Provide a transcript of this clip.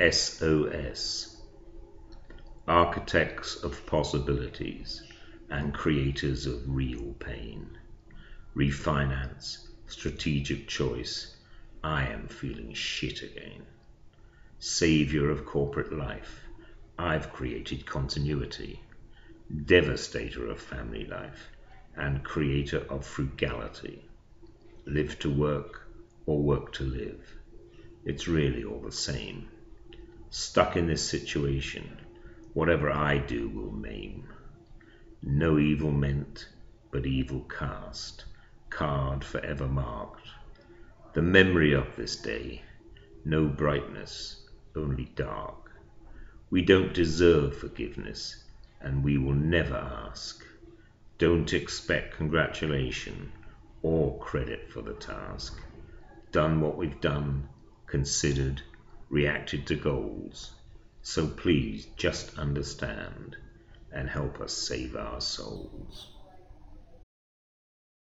SOS Architects of possibilities and creators of real pain. Refinance, strategic choice. I am feeling shit again. Savior of corporate life. I've created continuity. Devastator of family life and creator of frugality. Live to work or work to live. It's really all the same. Stuck in this situation, whatever I do will maim. No evil meant, but evil cast, card forever marked. The memory of this day, no brightness, only dark. We don't deserve forgiveness, and we will never ask. Don't expect congratulation or credit for the task. Done what we've done, considered, reacted to goals. So please just understand and help us save our souls.